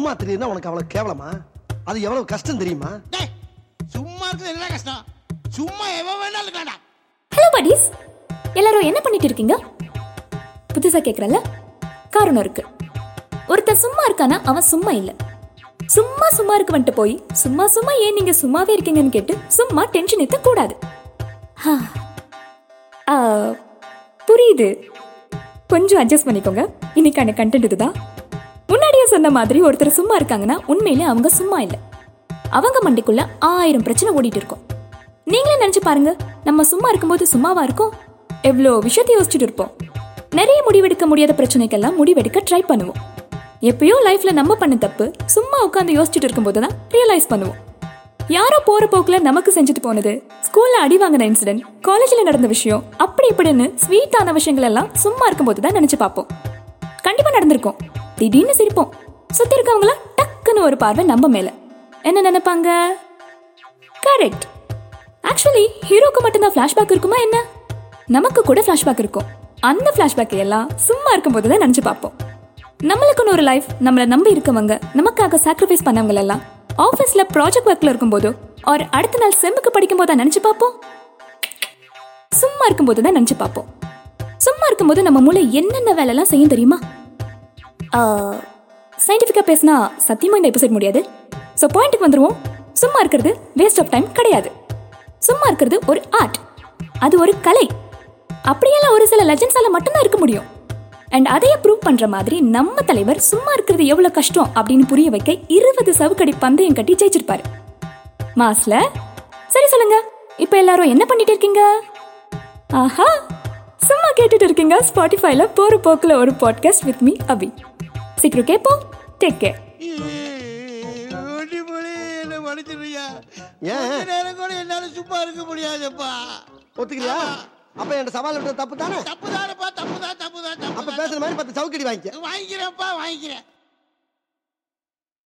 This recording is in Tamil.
சும்மா தெரியுதுன்னா உனக்கு அவ்வளவு கேவலமா? அது எவ்வளவு கஷ்டம் தெரியுமா? டேய் சும்மா இருக்குது என்ன கஷ்டம்? சும்மா எவன் வேணாலும் இருக்காடா ஹலோ buddies. எல்லாரும் என்ன பண்ணிட்டு இருக்கீங்க? புதுசா கேக்குறல்ல? காரணம் இருக்கு. ஒருத்தன் சும்மா இருக்கானா அவன் சும்மா இல்ல. சும்மா சும்மா இருக்க வந்துட்டு போய் சும்மா சும்மா ஏன் நீங்க சும்மாவே இருக்கீங்கன்னு கேட்டு சும்மா டென்ஷன் ஏத்த கூடாது. புரியுது. கொஞ்சம் அட்ஜஸ்ட் பண்ணிக்கோங்க. இன்னைக்கான கண்டென்ட் இதுதான். சொன்ன மாதிரி ஒருத்தர் சும்மா இருக்காங்கன்னா உண்மையிலே அவங்க சும்மா இல்லை. அவங்க மண்டைக்குள்ள ஆயிரம் பிரச்சனை ஓடிட்டு இருக்கும். நீங்களே நினைச்சு பாருங்க நம்ம சும்மா இருக்கும்போது சும்மாவா இருக்கும்? எவ்வளோ விஷயத்தை யோசிச்சுட்டு இருப்போம். நிறைய முடிவெடுக்க முடியாத பிரச்சனைக்கெல்லாம் முடிவெடுக்க ட்ரை பண்ணுவோம். எப்பயோ லைஃப்ல நம்ம பண்ண தப்பு சும்மா உட்காந்து யோசிச்சுட்டு இருக்கும்போது தான் ரியலைஸ் பண்ணுவோம். யாரோ போற போக்குல நமக்கு செஞ்சுட்டு போனது ஸ்கூல்ல அடி வாங்கின இன்சிடென்ட் காலேஜ்ல நடந்த விஷயம் அப்படி இப்படின்னு ஸ்வீட்டான விஷயங்கள் எல்லாம் சும்மா இருக்கும்போது தான் நினைச்சு பார்ப்போம். கண்டிப்பா நடந்திருக்கும். திடீர்னு சிரிப்போம். சுத்தி இருக்கவங்கள டக்குன்னு ஒரு பார்வை நம்ம மேல. என்ன நினைப்பாங்க? கரெக்ட் ஆக்சுவலி ஹீரோக்கு மட்டும்தான் ஃப்ளாஷ்பேக் இருக்குமா என்ன? நமக்கு கூட ஃப்ளாஷ்பேக் இருக்கும். அந்த ஃப்ளாஷ்பேக் எல்லாம் சும்மா இருக்கும்போது தான் நினச்சி பார்ப்போம். நம்மளுக்குன்னு ஒரு லைஃப் நம்மளை நம்பி இருக்கவங்க நமக்காக சாக்ரிஃபைஸ் பண்ணவங்க எல்லாம் ஆஃபீஸில் ப்ராஜெக்ட் ஒர்க்கில் இருக்கும்போதோ ஒரு அடுத்த நாள் செம்முக்கு படிக்கும் போது நினச்சி பார்ப்போம். சும்மா இருக்கும்போது தான் நினச்சி பார்ப்போம். சும்மா இருக்கும்போது நம்ம மூளை என்னென்ன வேலைலாம் செய்யும் தெரியுமா? சயின்டிஃபிக்காக பேசினா சத்தியமாக இந்த எபிசோட் முடியாது. ஸோ பாயிண்ட்டுக்கு வந்துருவோம். சும்மா இருக்கிறது வேஸ்ட் ஆஃப் டைம் கிடையாது. சும்மா இருக்கிறது ஒரு ஆர்ட் அது ஒரு கலை. அப்படியெல்லாம் ஒரு சில லெஜன்ஸால மட்டும்தான் இருக்க முடியும். அண்ட் அதையே ப்ரூவ் பண்ற மாதிரி நம்ம தலைவர் சும்மா இருக்கிறது எவ்வளவு கஷ்டம் அப்படின்னு புரிய வைக்க இருபது சவுக்கடி பந்தயம் கட்டி ஜெயிச்சிருப்பாரு. மாஸ்ல? சரி சொல்லுங்க. இப்போ எல்லாரும் என்ன பண்ணிட்டு இருக்கீங்க? ஆஹா! சும்மா கேட்டுட்டு இருக்கீங்க. ஸ்பாட்டிஃபைல போற போக்குல ஒரு பாட்காஸ்ட் வித் மீ அபி. சீக்கிரம் கேட்போம் டேக் கேர். நேரம் கூட என்னால சும்மா இருக்க முடியாதுப்பா. ஒத்துக்கிறியா அப்ப என் சவால் விட்ட தப்பு தானே தப்புதானப்பா தப்புதான் தப்புதான் அப்ப தப்புதான் பேசுற மாதிரி பத்து சவுக்கடி வாங்கிக்க. வாங்கிக்கிறேன்ப்பா வாங்கிக்கிறேன்.